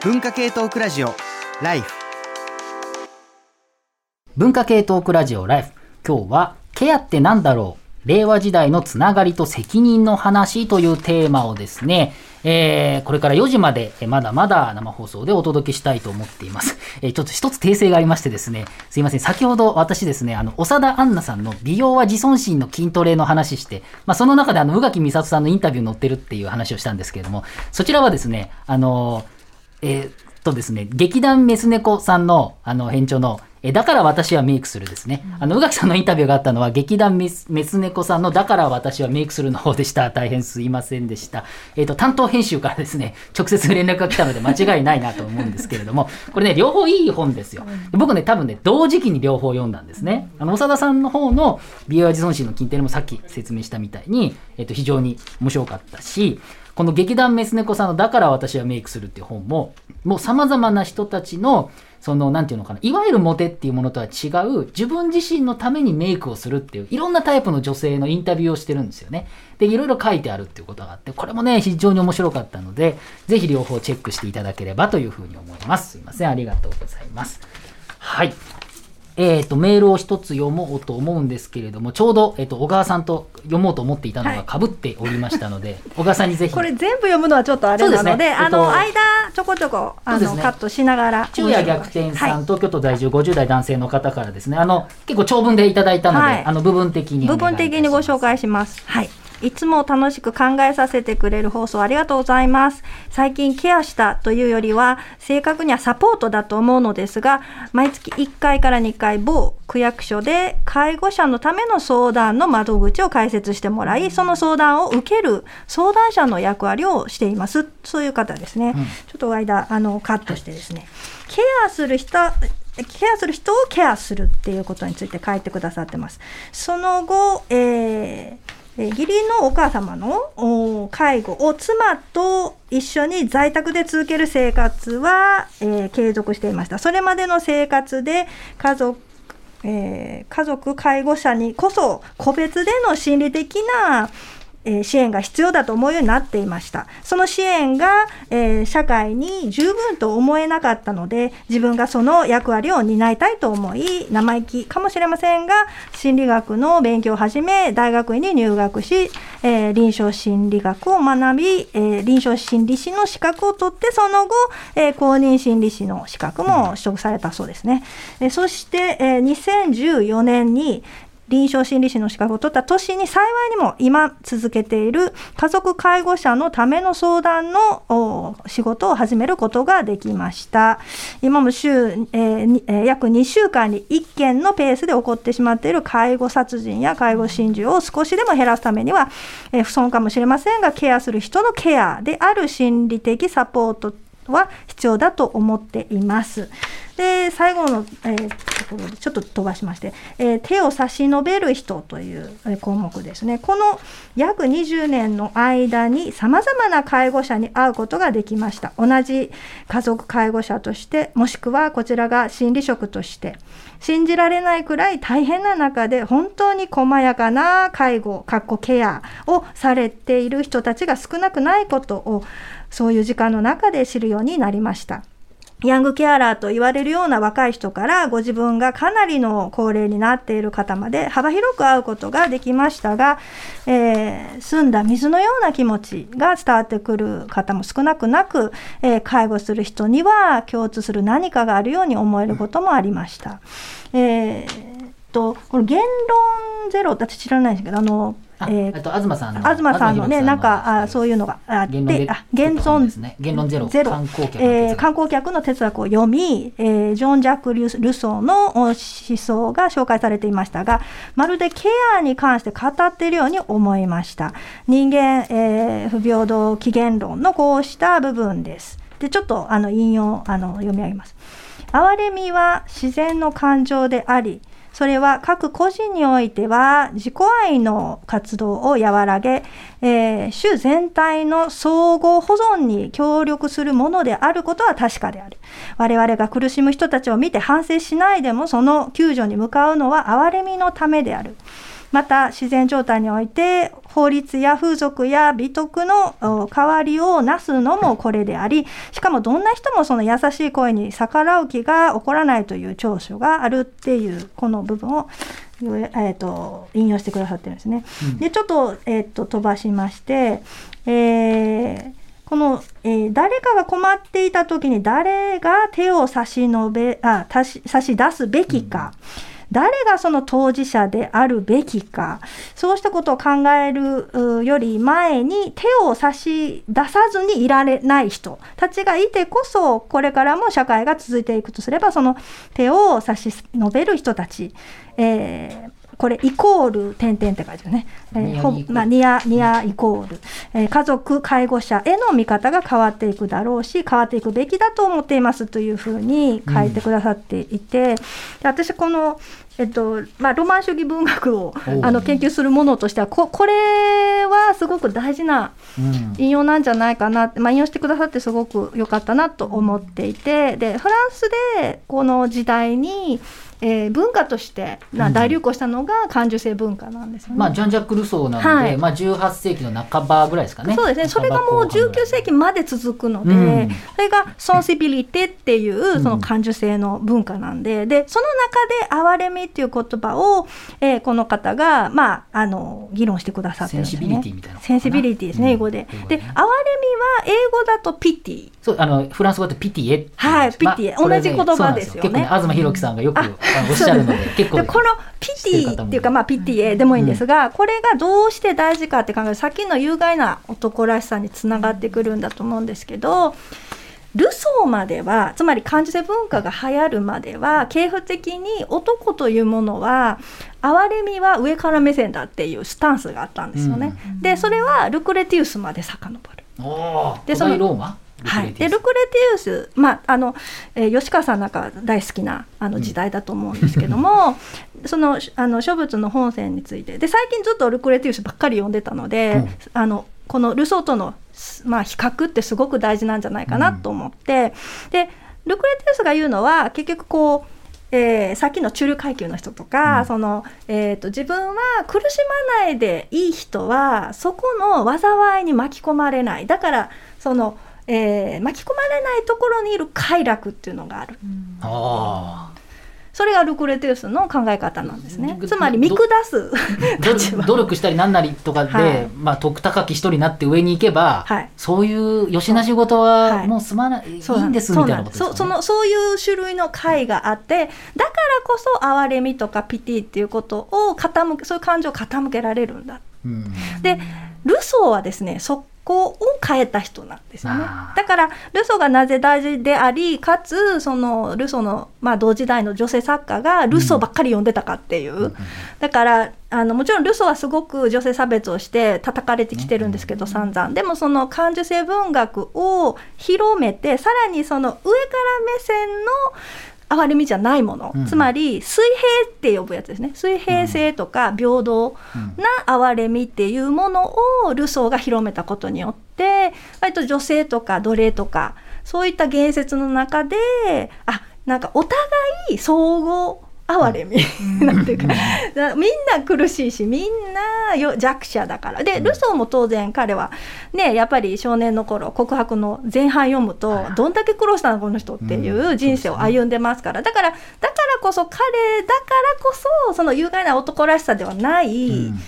文化系トークラジオライフ。文化系トークラジオライフ。今日はケアってなんだろう？令和時代のつながりと責任の話というテーマをですね、えー、これから4時までまだまだ生放送でお届けしたいと思っています。えー、ちょっと一つ訂正がありましてですね、すいません、先ほど私ですね、あの、長田杏奈さんの美容は自尊心の筋トレの話して、まあ、その中であの、宇垣美里さんのインタビュー載ってるっていう話をしたんですけれども、そちらはですね、あの、えー、とですね、劇団メス猫さんの、あの、編長の、えだから私はメイクするですね。あの、宇垣さんのインタビューがあったのは、劇団メスメス猫さんのだから私はメイクするの方でした。大変すいませんでした。えっ、ー、と、担当編集からですね、直接連絡が来たので間違いないなと思うんですけれども、これね、両方いい本ですよ。僕ね、多分ね、同時期に両方読んだんですね。あの、長田さんの方の美容自尊心の筋トレもさっき説明したみたいに、えっ、ー、と、非常に面白かったし、この劇団メス猫さんのだから私はメイクするっていう本も、もう様々な人たちの、その、なんていうのかな、いわゆるモテっていうものとは違う、自分自身のためにメイクをするっていう、いろんなタイプの女性のインタビューをしてるんですよね。で、いろいろ書いてあるっていうことがあって、これもね、非常に面白かったので、ぜひ両方チェックしていただければというふうに思います。すいません、ありがとうございます。はい。えっ、ー、と、メールを一つ読もうと思うんですけれども、ちょうど、えっ、ー、と、小川さんと読もうと思っていたのがかぶっておりましたので、はい、小川さんにぜひ。これ全部読むのはちょっとあれなので、でね、あの、間、ちょこちょこ、あの、ね、カットしながら。昼夜逆転さん、はい、東京都在住50代男性の方からですね、あの、結構長文でいただいたので、はい、あの、部分的に部分的にご紹介します。はい。いつも楽しく考えさせてくれる放送ありがとうございます。最近ケアしたというよりは、正確にはサポートだと思うのですが、毎月1回から2回某区役所で介護者のための相談の窓口を開設してもらい、その相談を受ける相談者の役割をしています。そういう方ですね。うん、ちょっと間、あの、カットしてですね。ケアする人、ケアする人をケアするっていうことについて書いてくださってます。その後、えーえ義理のお母様の介護を妻と一緒に在宅で続ける生活は、えー、継続していました。それまでの生活で家族えー、家族介護者にこそ個別での心理的な支援が必要だと思うようになっていました。その支援が、えー、社会に十分と思えなかったので、自分がその役割を担いたいと思い、生意気かもしれませんが、心理学の勉強を始め、大学院に入学し、えー、臨床心理学を学び、えー、臨床心理士の資格を取って、その後、え公認心理士の資格も取得されたそうですね。えそして、え2014年に、臨床心理士の資格を取った年に幸いにも今続けている家族介護者のための相談の仕事を始めることができました。今も週、えー、約2週間に1件のペースで起こってしまっている介護殺人や介護心中を少しでも減らすためには、えー、不損かもしれませんが、ケアする人のケアである心理的サポートは必要だと思っています。で、最後の、えー、ところでちょっと飛ばしまして、えー、手を差し伸べる人という項目ですね。この約20年の間に様々な介護者に会うことができました。同じ家族介護者として、もしくはこちらが心理職として、信じられないくらい大変な中で本当に細やかな介護、かっこケアをされている人たちが少なくないことを、そういう時間の中で知るようになりました。ヤングケアラーと言われるような若い人からご自分がかなりの高齢になっている方まで幅広く会うことができましたが、えー、澄んだ水のような気持ちが伝わってくる方も少なくなく、えー、介護する人には共通する何かがあるように思えることもありました。えー、とこの言論ゼロって知らないんですけどあのえー、と東さんの東さんのねなんかあそういうのがあってあ現存ですね。言論ゼロ。観光客えー、観光客の哲学を読み、えー、ジョン・ジャック・ルソーの思想が紹介されていましたがまるでケアに関して語っているように思いました。人間、えー、不平等起源論のこうした部分です。でちょっとあの引用あの読み上げます。哀れみは自然の感情でありそれは各個人においては自己愛の活動を和らげ、えー、種全体の総合保存に協力するものであることは確かである。我々が苦しむ人たちを見て反省しないでもその救助に向かうのは憐れみのためである。また自然状態において法律や風俗や美徳のお代わりをなすのもこれでありしかもどんな人もその優しい声に逆らう気が起こらないという長所があるっていうこの部分を、えー、と引用してくださってるんですね。でちょっと,、えー、と飛ばしまして、えーこの、えー誰かが困っていた時に誰が手を差し伸べあ差し差し出すべきか、誰がその当事者であるべきかそうしたことを考えるより前に手を差し出さずにいられない人たちがいてこそこれからも社会が続いていくとすればその手を差し伸べる人たち、えーこれイコール点々って書いてあるね。えーほまあ、ニアニアイコール、えー家族介護者への見方が変わっていくだろうし変わっていくべきだと思っていますというふうに書いてくださっていて、で私このえっとまあ、ロマン主義文学をあの研究するものとしてはここれはすごく大事なうん。引用なんじゃないかなって、まあ、引用してくださってすごく良かったなと思っていてでフランスでこの時代に、えー文化としてなうん大流行したのが感受性文化なんですよね。まあ、ジャン・ジャック・ルソーなので、はいまあ、18世紀の半ばぐらいですかね。そうですね。それがもう19世紀まで続くので、うんそれが sensibility っていうその感受性の文化なんで、で、その中で哀れみっていう言葉を、えーこの方が、まあ、あの、議論してくださってるんですね。 sensibility みたいな sensibility ですね、うん英語で。で、哀れみは英語だとピティ。そうあのフランス語だとピティエはいピティエこれ同じ言葉ですよねそうなん結構ね東博樹さんがよくおっしゃるので結構でこのピティっていうか、まあ、ピティエでもいいんですが、これがどうして大事かって考えるとさっきの有害な男らしさにつながってくるんだと思うんですけどルソーまではつまり感受性文化が流行るまでは系譜的に男というものは哀れみは上から目線だっていうスタンスがあったんですよね。でそれはルクレティウスまで遡る。でその代ローマ？はい、でルクレティウス、まああのえー吉川さんなんか大好きなあの時代だと思うんですけども、そのあの諸物の本線について。で最近ずっとルクレティウスばっかり読んでたので、うん。あのこのルソーとの、すまあ、比較ってすごく大事なんじゃないかなと思って、でルクレティウスが言うのは結局こうえーさっきの中流階級の人とか、うん。そのえー、と自分は苦しまないでいい人はそこの災いに巻き込まれない。だからその、えー巻き込まれないところにいる快楽っていうのがある。あそれがルクレティウスの考え方なんですね。どつまり見下す。努力したりなんなりとかで、はい。まあ、徳高き一人になって上に行けば、はい。そういうよしな仕事ははい。もう済まない、そういいんですみたいなことですか、ね、そうなんです。そそのそういう種類の会があってだからこそ哀れみとかピティっていうことを傾けそういう感情を傾けられるんだ。うん。でルソーはですねそこを変えた人なんですよねだからルソーがなぜ大事でありかつそのルソーの、まあ、同時代の女性作家がルソーばっかり読んでたかっていう、だからあのもちろんルソーはすごく女性差別をして叩かれてきてるんですけど、散々。でもその感受性文学を広めてさらにその上から目線の哀れみじゃないもの、うん。つまり水平って呼ぶやつですね。水平性とか平等うん。な哀れみっていうものをルソーが広めたことによって割と女性とか奴隷とかそういった言説の中であなんかお互い相互哀れみ、なんていうかだみんな苦しいしみんなよ弱者だから。でルソーも当然彼はねやっぱり少年の頃告白の前半読むとどんだけ苦労したのこの人っていう人生を歩んでますから。だからだからこそ彼だからこそその有害な男らしさではない、うん。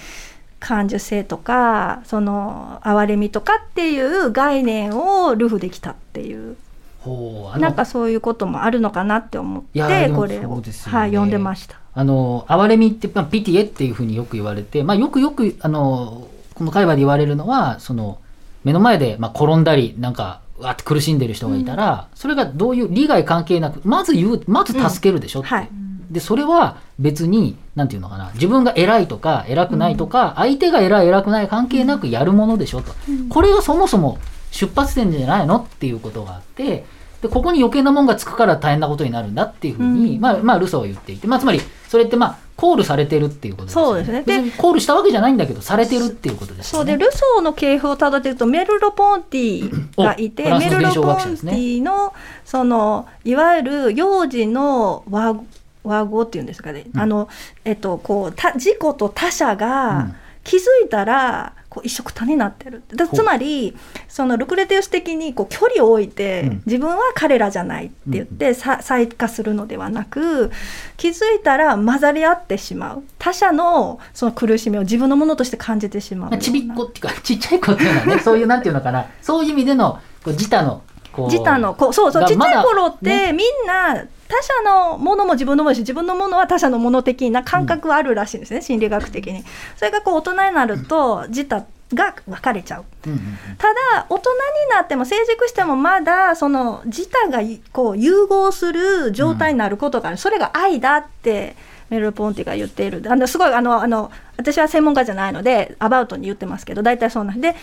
感受性とかその哀れみとかっていう概念をルフできたっていうほなんかそういうこともあるのかなって思ってこれを、ね。はい、読んでました。あの哀れみって、まあ、ピティエっていうふうによく言われて、まあ、よくよくあのこの会話で言われるのはその目の前で、まあ、転んだりなんかうわって苦しんでる人がいたら、それがどういう利害関係なくまず言うまず助けるでしょって、はい。でそれは別になんていうのかな自分が偉いとか偉くないとか、相手が偉い偉くない関係なくやるものでしょと、これがそもそも出発点じゃないの？っていうことがあってでここに余計なもんがつくから大変なことになるんだっていうふうに、うん。まあ、まあルソーは言っていて、まあ、つまりそれってまあコールされてるっていうことですよそうですね。でコールしたわけじゃないんだけどされてるっていうことですよね。そうでルソーの系譜をたどっているとメルロ・ポンティがいて、メルロ・ポンティのそのいわゆる幼児の和和合っていうんですかね、あのえっとこうた自己と他者うがん。気づいたらこう一緒くたになってるだつまりそのルクレテウス的にこう距離を置いて、うん。自分は彼らじゃないって言って、さ再化するのではなく気づいたら混ざり合ってしまう。他者のその苦しみを自分のものとして感じてしまうちびっこっていうか ちっちゃい子っていうのはね。そういうなんていうのかな。そういう意味でのこう自他の自他のこうそうそうちっちゃい頃って、ね。みんな他者のものも自分のものだし自分のものは他者のもの的な感覚はあるらしいんですね、心理学的に。それがこう大人になると自他が分かれちゃう。うんうんただ大人になっても成熟してもまだその自他がこう融合する状態になることがある、それが愛だってメルポンティが言っている。あのすごいあのあの私は専門家じゃないのでアバウトに言ってますけど大体そうなんで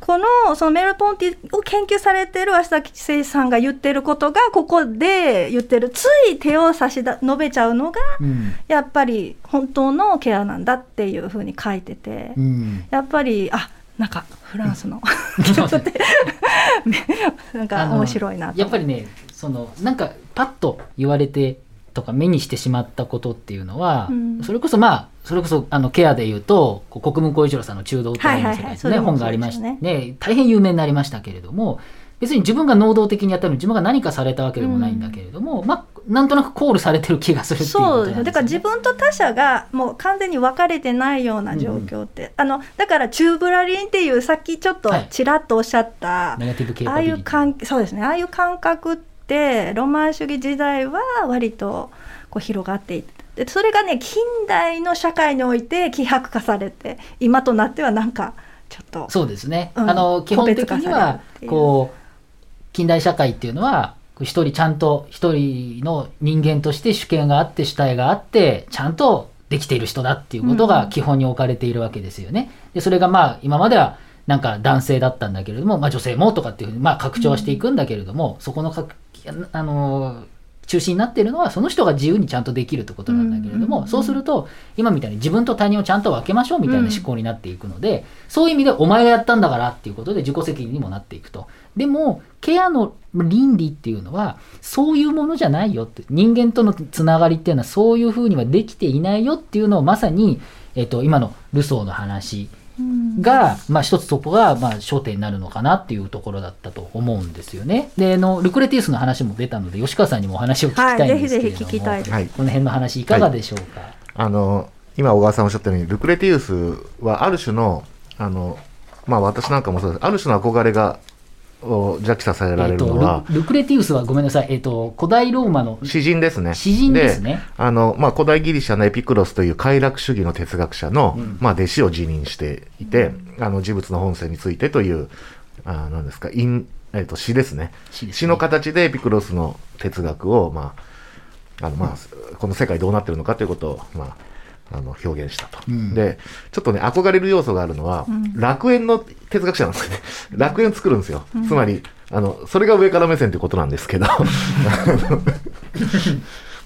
このそのメルポンティを研究されている芦田吉生さんが言ってることがここで言ってるつい手を差しだ伸べちゃうのがうんやっぱり本当のケアなんだっていうふうに書いてて。うんやっぱりあなんかフランスの なんか面白いなとやっぱりねそのなんかパッと言われてとか目にしてしまったことっていうのは、うん。それこそまあそれこそあのケアで言うとこう国分光一郎さんの中道体の世界ですね、はいはいはい。それも本がありましてそうですね。大変有名になりましたけれども別に自分が能動的にやったのに自分が何かされたわけでもないんだけれども、まあなんとなくコールされてる気がするっていうことそうなんですよね。だから自分と他者がもう完全に分かれてないような状況って、あのだからチューブラリンっていうさっきちょっとはい。ちらっとおっしゃった、ネガティブケーああいう感そうですね。ああいう感覚ってロマン主義時代は割とこう広がっていってでそれがね近代の社会において希薄化されて今となってはなんかちょっとそうですね。うんあの基本的にはこう近代社会っていうのは一人ちゃんと一人の人間として主権があって主体があってちゃんとできている人だっていうことが基本に置かれているわけですよね。でそれがまあ今まではなんか男性だったんだけれども、まあ、女性もとかっていうふうにまあ拡張はしていくんだけれども、そこのかあの中心になっているのはその人が自由にちゃんとできるってことなんだけれども、うんそうすると今みたいに自分と他人をちゃんと分けましょうみたいな思考になっていくので、そういう意味でお前がやったんだからっていうことで自己責任にもなっていくと。でもケアの倫理っていうのはそういうものじゃないよって人間とのつながりっていうのはそういうふうにはできていないよっていうのをまさに、えっと今のルソーの話うんが、まあ、一つそこが、まあ、焦点になるのかなっていうところだったと思うんですよね。で、あの、ルクレティウスの話も出たので、吉川さんにもお話を聞きたいんですけれども、はいぜひぜひ聞きたいこの辺の話いかがでしょうか？あの今小川さんおっしゃったようにルクレティウスはある種のあのまあ私なんかもそうです。ある種の憧れがを邪気させられえっとるのは、ルルクレティウスはごめんなさい、えっと、古代ローマの詩人ですね。詩人ですね。あの、まあ、古代ギリシャのエピクロスという快楽主義の哲学者の、うんまあ、弟子を辞任していて、あの、事物の本性についてという、あなんですか、陰えっ、と、詩ですね。詩ですね詩の形でエピクロスの哲学を、まあ、あの、まあ、この世界どうなってるのかということを、まあ、あの表現したと、うん。でちょっとね憧れる要素があるのは、ん。楽園の哲学者なんですよね。楽園作るんですよ、つまりあのそれが上から目線ということなんですけど。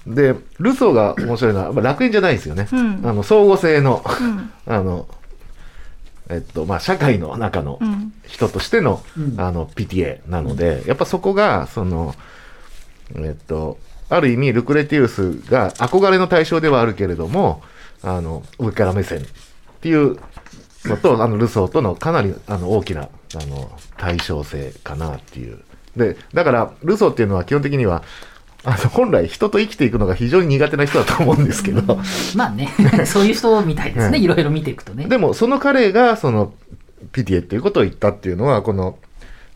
でルソーが面白いのは、まあ、楽園じゃないですよね、うん。あの相互性のうん。あのえっとまあ社会の中のうん。人としての,、うん。あの PTA なので、やっぱそこがそのえっとある意味ルクレティウスが憧れの対象ではあるけれどもあの上から目線っていうのとあのルソーとのかなりあの大きなあの対称性かなっていう。でだからルソーっていうのは基本的にはあの本来人と生きていくのが非常に苦手な人だと思うんですけど。まあね、そういう人みたいですね、うんいろいろ見ていくとね。でもその彼がその PTA っていうことを言ったっていうのはこの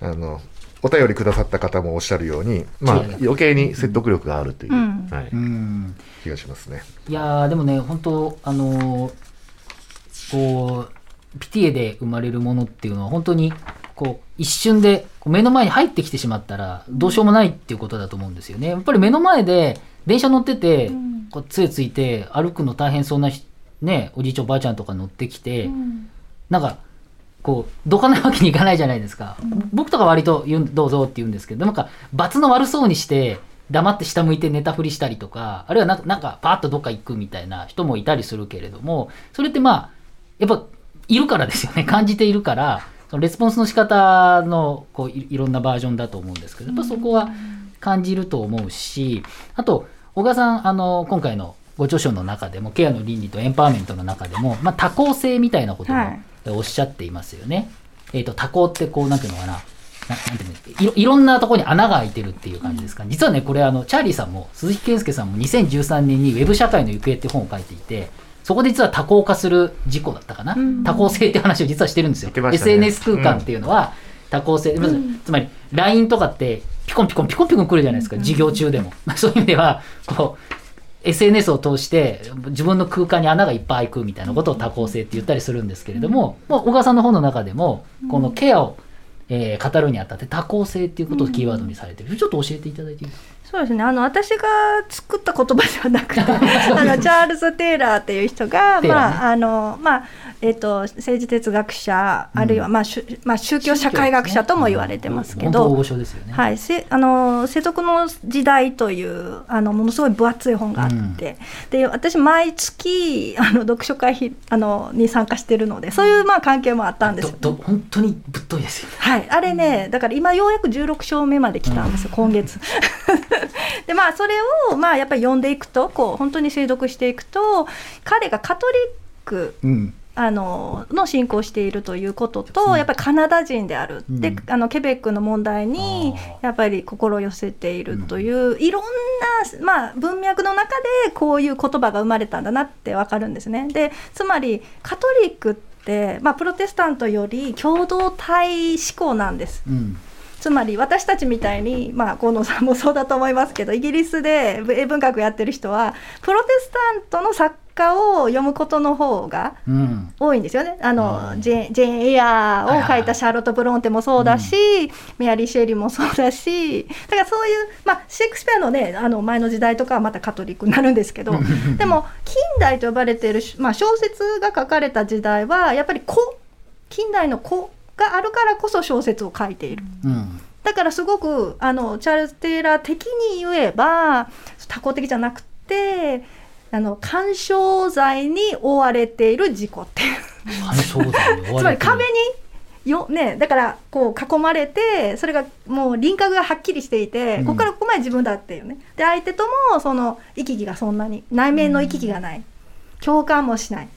あのお便りくださった方もおっしゃるように、まあ余計に説得力があるという、うん。はい、うん。気がしますね。いやーでもね本当あのーこうピティエで生まれるものっていうのは本当にこう一瞬でこう目の前に入ってきてしまったらどうしようもないっていうことだと思うんですよね。やっぱり目の前で電車乗ってて、うん。こう杖ついて歩くの大変そうなひねおじいちゃんおばあちゃんとか乗ってきて、うん。なんかこうどかないわけにいかないじゃないですか、僕とか割と言うどうぞって言うんですけどなんか罰の悪そうにして黙って下向いて寝たふりしたりとかあるいはなんかなんかパーッとどっか行くみたいな人もいたりするけれどもそれってまあやっぱいるからですよね。感じているからそのレスポンスの仕方のこういいろんなバージョンだと思うんですけどやっぱそこは感じると思うしあと小川さんあの今回のご著書の中でもケアの倫理とエンパワーメントの中でも、まあ、多項性みたいなこともはいおっしゃっていますよね。えっ、と多項ってこうなんていうのかな。ななんていうのいろいろんなところに穴が開いてるっていう感じですか、実はねこれあのチャーリーさんも鈴木健介さんも2013年に「ウェブ社会の行方」って本を書いていてそこで実は多項化する事故だったかな、うん。多項性って話を実はしてるんですよ、ね。SNS 空間っていうのは多項性、まずつまり LINE とかってピコンピコンピコンピコン来るじゃないですか、授業中でも。そういう意味ではこう SNS を通して自分の空間に穴がいっぱい開くみたいなことを多項性って言ったりするんですけれども、もう小川さんの本の中でもこのケアを、えー語るにあたって多項性っていうことをキーワードにされてる、ちょっと教えていただいていいですか？そうですね。あの私が作った言葉ではなくて あのチャールズ・テイラーっていう人が、ね。まああのまあえっと政治哲学者あるいは、うまあしゅまあ、宗教社会学者とも言われてますけど、本当大御所ですよね。はい、せあの世俗の時代というあのものすごい分厚い本があって、で私毎月あの読書会ひあのに参加してるのでそういうまあ関係もあったんですよ、どど本当にぶっといですよね。はい、あれね、だから今ようやく16章目まで来たんですよ、今月。で、まあ、それを、まあ、やっぱり読んでいくと、こう、本当に精読していくと、彼がカトリック、うん。あのの信仰しているということうと、んやっぱりカナダ人である、でうん。あのケベックの問題にあやっぱり心を寄せているという、いろんな、まあ、文脈の中でこういう言葉が生まれたんだなってわかるんですね。でつまりカトリックって、まあ、プロテスタントより共同体思考なんです。うんつまり私たちみたいに、まあ、河野さんもそうだと思いますけどイギリスで英文学やってる人はプロテスタントの作家を読むことの方がうん。多いんですよね。あの、はいジェジェーン・エアーを書いたシャーロット・ブロンテもそうだし、うメアリー・シェリーもそうだしだからそういう、まあ、シェイクスピアのねあの前の時代とかはまたカトリックになるんですけど でも近代と呼ばれている、まあ、小説が書かれた時代はやっぱり古近代の古があるからこそ小説を書いている。うん。だからすごくあのチャールズ・テイラー的に言えば多項的じゃなくてあの干渉罪に追われている事故っていう。つまり壁によ、ね、だからこう囲まれてそれがもう輪郭がはっきりしていて、うん。ここからここまで自分だっていうね。で相手ともその行き来がそんなに内面の行き来がない、共感もしない。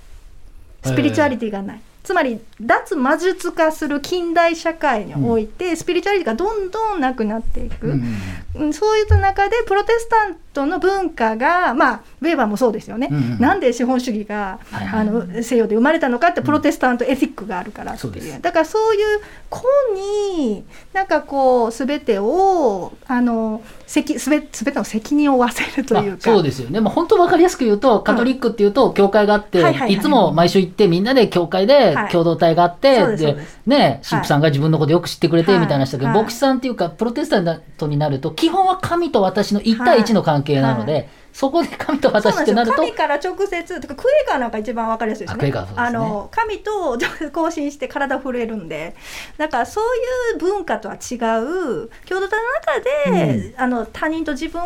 スピリチュアリティがない、つまり脱魔術化する近代社会において、スピリチュアリティがどんどんなくなっていく、うん。うんそういった中でプロテスタントの文化がまあウェーバーもそうですよね、うんうんなんで資本主義が、はいはい。あの西洋で生まれたのかってプロテスタントエティックがあるからっていう,、そうです。だからそういう子になんかこう全てをあの責すべ全ての責任を負わせるというか、まあそうですよね、まあ、本当分かりやすく言うとカトリックっていうと教会があって、はいはいはい。いつも毎週行ってみんなで教会ではい。共同体があって、でね神父さんが自分のことよく知ってくれてはい。みたいな人だけど、はい。牧師さんっていうかプロテスタントになると基本は神と私の1対1の関係なので、はそこで神と私ってなると神から直接とかクエーカーなんか一番わかりやすいですね。ね。の神と交信して体震えるんで。だからそういう文化とは違う共同体の中で、あの他人と自分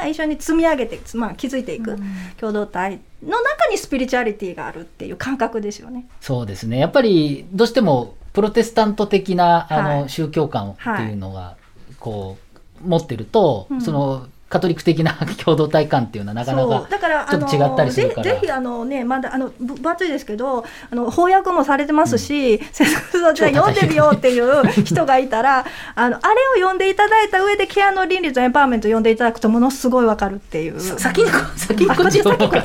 が一緒に積み上げて、まあ、築いていく共同体の中にスピリチュアリティがあるっていう感覚ですよね。そうですね。やっぱりどうしてもプロテスタント的なあの、はい。宗教観っていうのがこう持ってると、うん。そのカトリック的な 共同体感っていうのはなかなかだからちょっと違ったりするから。ぜぜひあのねまだあのぶ分厚いですけどあの翻訳もされてますし、せそじゃあ読んでみようっていう 人がいたらあのあれを読んでいただいた上でケアの倫理とエンパワーメントを読んでいただくとものすごいわかるっていう。さ先にこ先にこっち読もうか。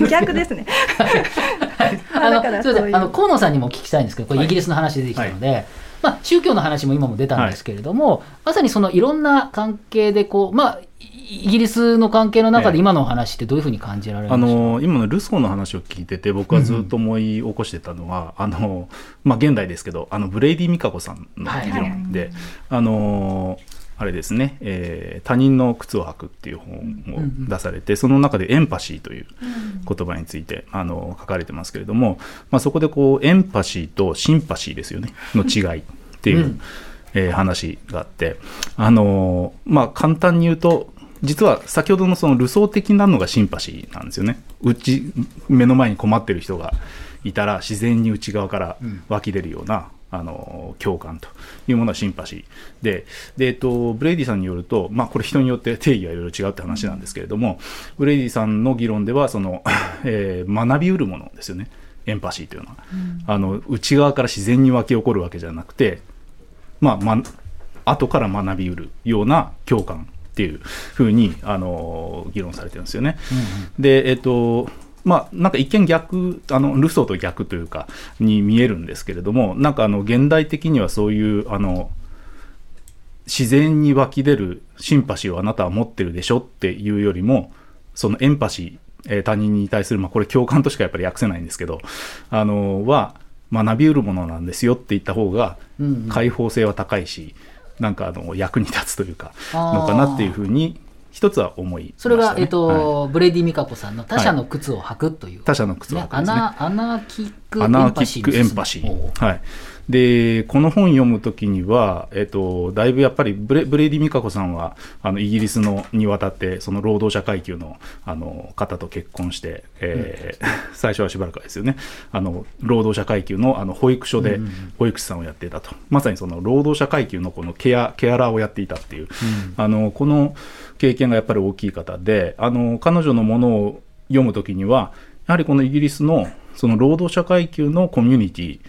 な。逆ですね。あの河野さんにもお聞きしたいんですけど、これイギリスの話出てきたので、まあ、宗教の話も今も出たんですけれども、まさにそのいろんな関係でこう、まあ、イイギリスの関係の中でええ今のお話ってどういうふうに感じられあましたの今のルソーの話を聞いてて僕はずっと思い起こしてたのは、あのまあ、現代ですけどあのブレイディ・ミカコさんの議論で、あのあれですね、えー他人の靴を履くっていう本を出されて、その中でエンパシーという言葉についてあの書かれてますけれども、まあ、そこでこうエンパシーとシンパシーですよね。の違いっていう、うん。えー話があってあのまあ簡単に言うと実は先ほどのその理想的なのがシンパシーなんですよね。うち目の前に困ってる人がいたら自然に内側から湧き出るような、あの共感というものはシンパシー。でで、えっと、ブレイディさんによると、まあ、これ人によって定義はいろいろ違うって話なんですけれども、ブレイディさんの議論ではその、えー学びうるものですよね。エンパシーというのは、あの内側から自然に湧き起こるわけじゃなくてまあ、ま後から学びうるような共感っていうふうに、あの議論されてるんですよね。で、えっと、まあ、なんか一見逆あのルソーと逆というかに見えるんですけれどもなんかあの現代的にはそういうあの自然に湧き出るシンパシーをあなたは持ってるでしょっていうよりもそのエンパシー、えー他人に対する、まあ、これ共感としかやっぱり訳せないんですけどあのは学びうるものなんですよって言った方がうんうん。開放性は高いし、なんかあの役に立つというかのかなっていうふうに一つは思いね、それが、えっとはい。ブレイディ・ミカコさんの他者の靴を履くという、他者の靴を履くね。アナ anarchic empathy。はい。で、この本読むときには、えっと、だいぶやっぱりブレブレイディ・ミカコさんは、あの、イギリスのに渡って、その労働者階級の、あの、方と結婚して、えー 最初はしばらくはですよね、あの、労働者階級の、あの、保育所で保育士さんをやっていたと。まさにその、労働者階級のこのケア、ケアラーをやっていたっていう、あの、この経験がやっぱり大きい方で、あの、彼女のものを読むときには、やはりこのイギリスのその労働者階級のコミュニティ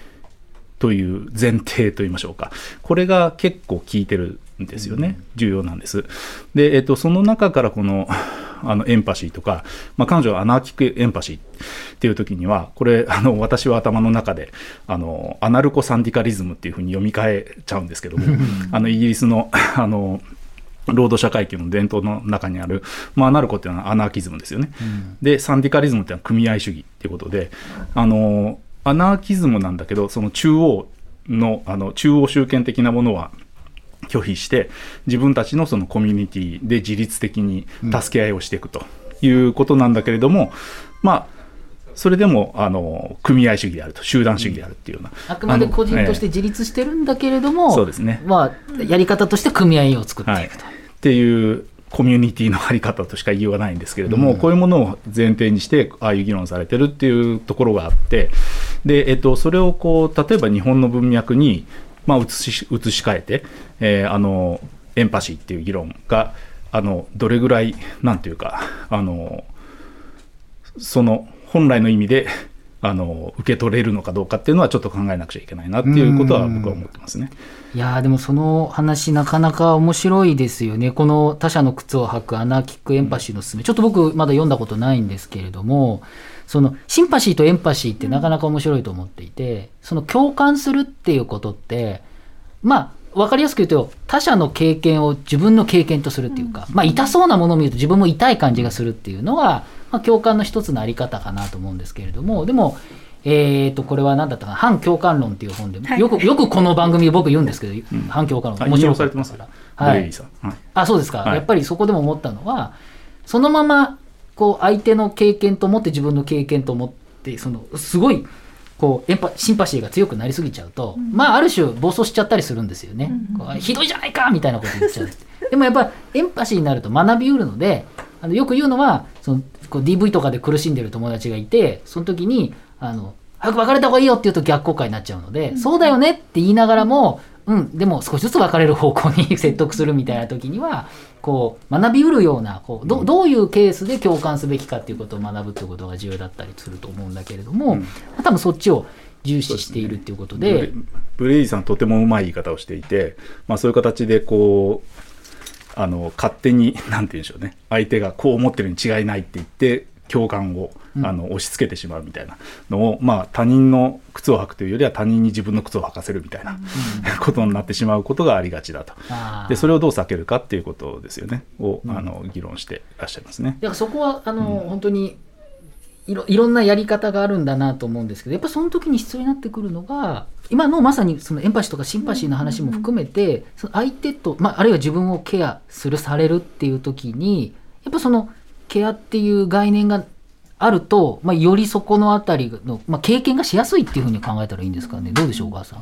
という前提といいましょうか、これが結構効いてるんですよね、重要なんです。で、えっと、その中からこの あのエンパシーとか、まあ、彼女はアナーキックエンパシーっていう時には、これ、あの私は頭の中であの、アナルコ・サンディカリズムっていうふうに読み替えちゃうんですけども、あのイギリスの あの労働者階級の伝統の中にある、まあ、アナルコっていうのはアナーキズムですよね。で、サンディカリズムっていうのは組合主義っていうことで、あの、アナーキズムなんだけど、その中央の、あの、中央集権的なものは拒否して、自分たちのそのコミュニティで自律的に助け合いをしていくということなんだけれども、まあ、それでも、あの、組合主義であると、集団主義であるっていうような。あくまで個人として自立してるんだけれども、そうですねまあ、やり方として組合を作っていはい、くと。っていうコミュニティのあり方としか言いようがないんですけれども、こういうものを前提にしてああいう議論されてるっていうところがあってで、えっと、それをこう例えば日本の文脈に、まあ、移し移し替えて、えーあのエンパシーっていう議論があのどれぐらいなんていうかあのその本来の意味であの受け取れるのかどうかっていうのはちょっと考えなくちゃいけないなっていうことは僕は思ってますね。いやーでもその話なかなか面白いですよね。この他者の靴を履くアナーキックエンパシーのすすめ。ちょっと僕まだ読んだことないんですけれども、そのシンパシーとエンパシーってなかなか面白いと思っていて、その共感するっていうことって、まあ、わかりやすく言うと、他者の経験を自分の経験とするっていうか、まあ、痛そうなものを見ると自分も痛い感じがするっていうのが、まあ、共感の一つのあり方かなと思うんですけれども、でも、えー、とこれは何だったかな反共感論っていう本で、はい。よくよくこの番組で僕言うんですけど、反共感論あ面白されてますからはい。あそうですか、はい。やっぱりそこでも思ったのはそのままこう相手の経験と思って自分の経験と思ってそのすごいこうエンパシンパシーが強くなりすぎちゃうと、まあある種暴走しちゃったりするんですよね、こうひどいじゃないかみたいなこと言っちゃうでもやっぱエンパシーになると学びうるのであのよく言うのはそのこう DV とかで苦しんでる友達がいてその時にあの早く別れた方がいいよって言うと逆効果になっちゃうので、そうだよねって言いながらもうん、でも少しずつ別れる方向に 説得するみたいな時にはこう学びうるようなこうどどういうケースで共感すべきかっていうことを学ぶっていうことが重要だったりすると思うんだけれども、うん。まあ多分そっちを重視しているっていうことでブレブレイジさんとてもうまい言い方をしていて、まあ、そういう形でこうあの勝手になんて言うんでしょうね。相手がこう思ってるに違いないって言って共感をあの押し付けてしまうみたいなのを、まあ、他人の靴を履くというよりは他人に自分の靴を履かせるみたいな、ことになってしまうことがありがちだと。でそれをどう避けるかっていうことですよね。を、あの議論していらっしゃいますね。だからそこはあの、本当にいろいろんなやり方があるんだなと思うんですけどやっぱその時に必要になってくるのが今のまさにそのエンパシーとかシンパシーの話も含めて、その相手と、まあ、あるいは自分をケアするされるっていう時にやっぱそのケアっていう概念があると、まあ、よりそこのあたりの、まあ、経験がしやすいっていうふうに考えたらいいんですかね。どうでしょうお母さん。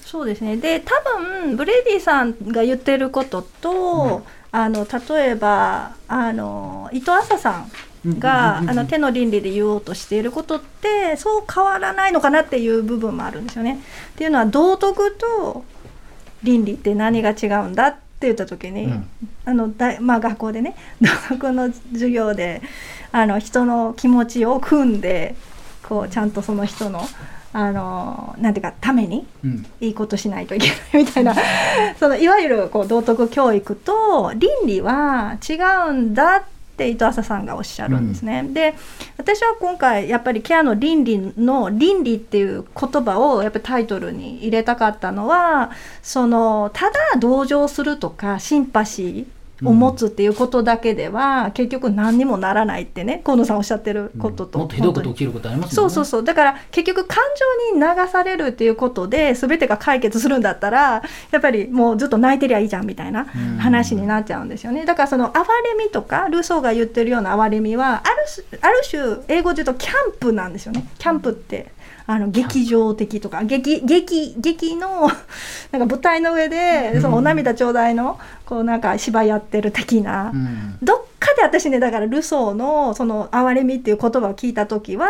そうですね。で多分ブレイディさんが言ってることと、あの例えばあの伊藤麻さんが、あの手の倫理で言おうとしていることってそう変わらないのかなっていう部分もあるんですよね。っていうのは道徳と倫理って何が違うんだって言った時に、うん。あのだまあ、学校でね 道徳の授業であの人の気持ちを組んでこうちゃんとその人のあのなんていうかためにうん。いいことしないといけないみたいな。そのいわゆるこう道徳教育と倫理は違うんだって伊藤浅さんがおっしゃるんですね。で私は今回やっぱりケアの倫理の倫理っていう言葉をやっぱりタイトルに入れたかったのはそのただ同情するとかシンパシーを持つっていうことだけでは、結局何にもならないってね河野さんおっしゃってることと、もっとひどいこと起きることありますね。そうそうそう。だから結局感情に流されるっていうことで全てが解決するんだったらやっぱりもうずっと泣いてりゃいいじゃんみたいなうん。話になっちゃうんですよね。だからその哀れみとかルソーが言ってるような哀れみはある種ある種英語で言うとキャンプなんですよね。キャンプってあの劇場的とか劇劇劇の なんか舞台の上でそのお涙ちょうだいのこうなんか芝居やってる的な。うんどっかで私ねだからルソーのその哀れみっていう言葉を聞いた時は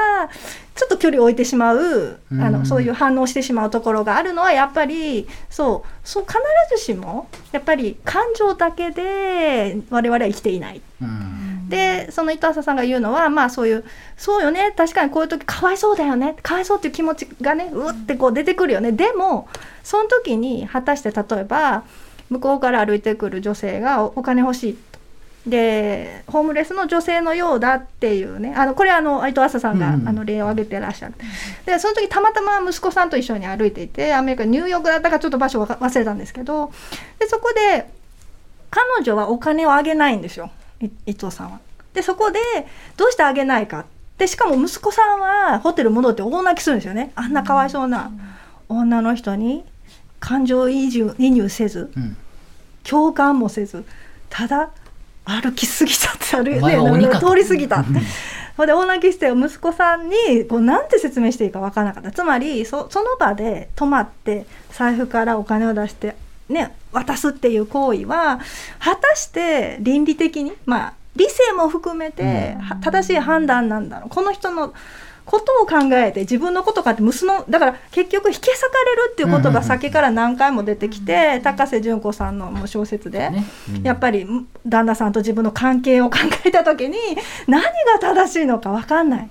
ちょっと距離を置いてしまうあうんのそういう反応してしまうところがあるのはやっぱりそうそう必ずしもやっぱり感情だけで我々は生きていない。うんでその伊藤浅さんが言うのはまあそういうそうよね確かにこういう時かわいそうだよねかわいそうっていう気持ちがねうってこう出てくるよね。でもその時に果たして例えば向こうから歩いてくる女性がおお金欲しいと。でホームレスの女性のようだっていうね。あのこれはあの伊藤浅さんが、あの例を挙げてらっしゃる。でその時たまたま息子さんと一緒に歩いていてアメリカニューヨークだったかちょっと場所忘れたんですけど。でそこで彼女はお金をあげないんですよ。い伊藤さんは。でそこでどうしてあげないか。でしかも息子さんはホテル戻って大泣きするんですよね。あんなかわいそうな女の人に感情移入移入せず。うん。共感もせず。ただ歩き過ぎたって歩いお前は鬼か。と通り過ぎた。ほん。で大泣きして息子さんにこうなんて説明していいか分からなかった。つまりそその場で泊まって財布からお金を出して、ね、渡すっていう行為は果たして倫理的にまあ理性も含めては正しい判断なんだろうこの人のことを考えて自分のことかって結のだから結局引き裂かれるっていうことが先から何回も出てきて高瀬純子さんの小説で。ねやっぱり旦那さんと自分の関係を考えた時に何が正しいのか分かんない。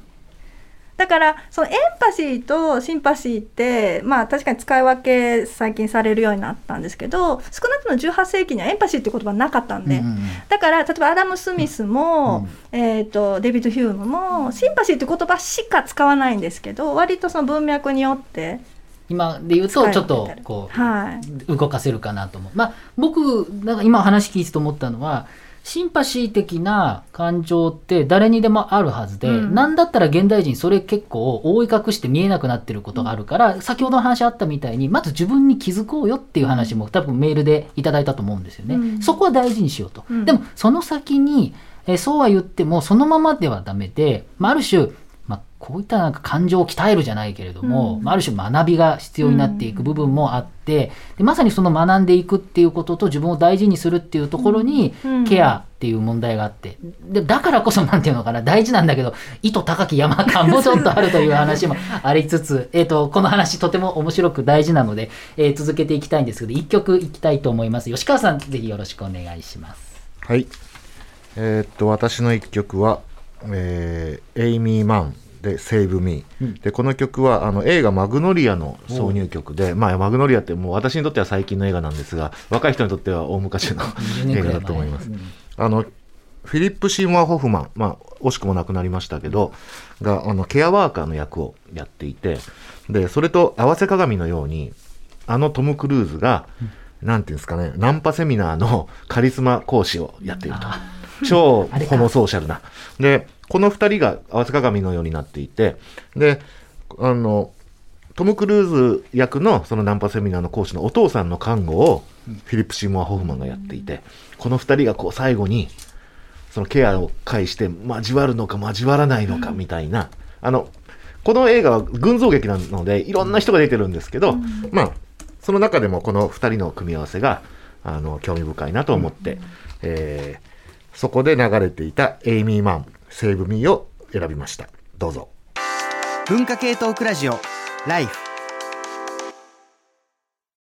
だからそのエンパシーとシンパシーってまあ確かに使い分け最近されるようになったんですけど少なくとも18世紀にはエンパシーっていう言葉なかったんで、うんうんうん。だから例えばアダム・スミスも、えー、とデビッド・ヒュームもシンパシーっていう言葉しか使わないんですけど割とその文脈によって、今で言うとちょっとこうはい、動かせるかなと思う。まあ僕なんか今話聞いてて思ったのはシンパシー的な感情って誰にでもあるはずで、うんなんだったら現代人それ結構覆い隠して見えなくなってることがあるから、先ほどの話あったみたいにまず自分に気づこうよっていう話も多分メールでいただいたと思うんですよね。うんそこは大事にしようと。うんでもその先に、えーそうは言ってもそのままではダメで、まあ、ある種まあ、こういったなんか感情を鍛えるじゃないけれども、うん。まあ、ある種学びが必要になっていく部分もあって、でまさにその学んでいくっていうことと自分を大事にするっていうところにうん。ケアっていう問題があって。でだからこそなんていうのかな大事なんだけど意図高き山感もちょっとあるという話も ありつつ、えー、とこの話とても面白く大事なので、えー続けていきたいんですけど一曲いきたいと思います。吉川さんぜひよろしくお願いします。はい。えーっと、私の一曲は、えーエイミー・マンで Save Me、うん。で、この曲はあの映画マグノリアの挿入曲で、まあ、マグノリアってもう私にとっては最近の映画なんですが、若い人にとっては大昔の20映画だと思います。うん。あの、フィリップ・シーモア・ホフマン、まあ、惜しくも亡くなりましたけど、が、あの、ケアワーカーの役をやっていて、で、それと合わせ鏡のように、あのトム・クルーズが、なんていうんですかね、ナンパセミナーのカリスマ講師をやっていると。超ホモソーシャルな。で、この二人が合わせ鏡のようになっていて、で、あの、トム・クルーズ役のそのナンパセミナーの講師のお父さんの看護をフィリップ・シーモア・ホフマンがやっていて、この二人がこう最後にそのケアを介して交わるのか交わらないのかみたいな、あの、この映画は群像劇なのでいろんな人が出てるんですけど、まあ、その中でもこの二人の組み合わせが、あの、興味深いなと思って、えーそこで流れていたエイミー・マン、セーブミーを選びました。どうぞ。文化系トークラジオライフ。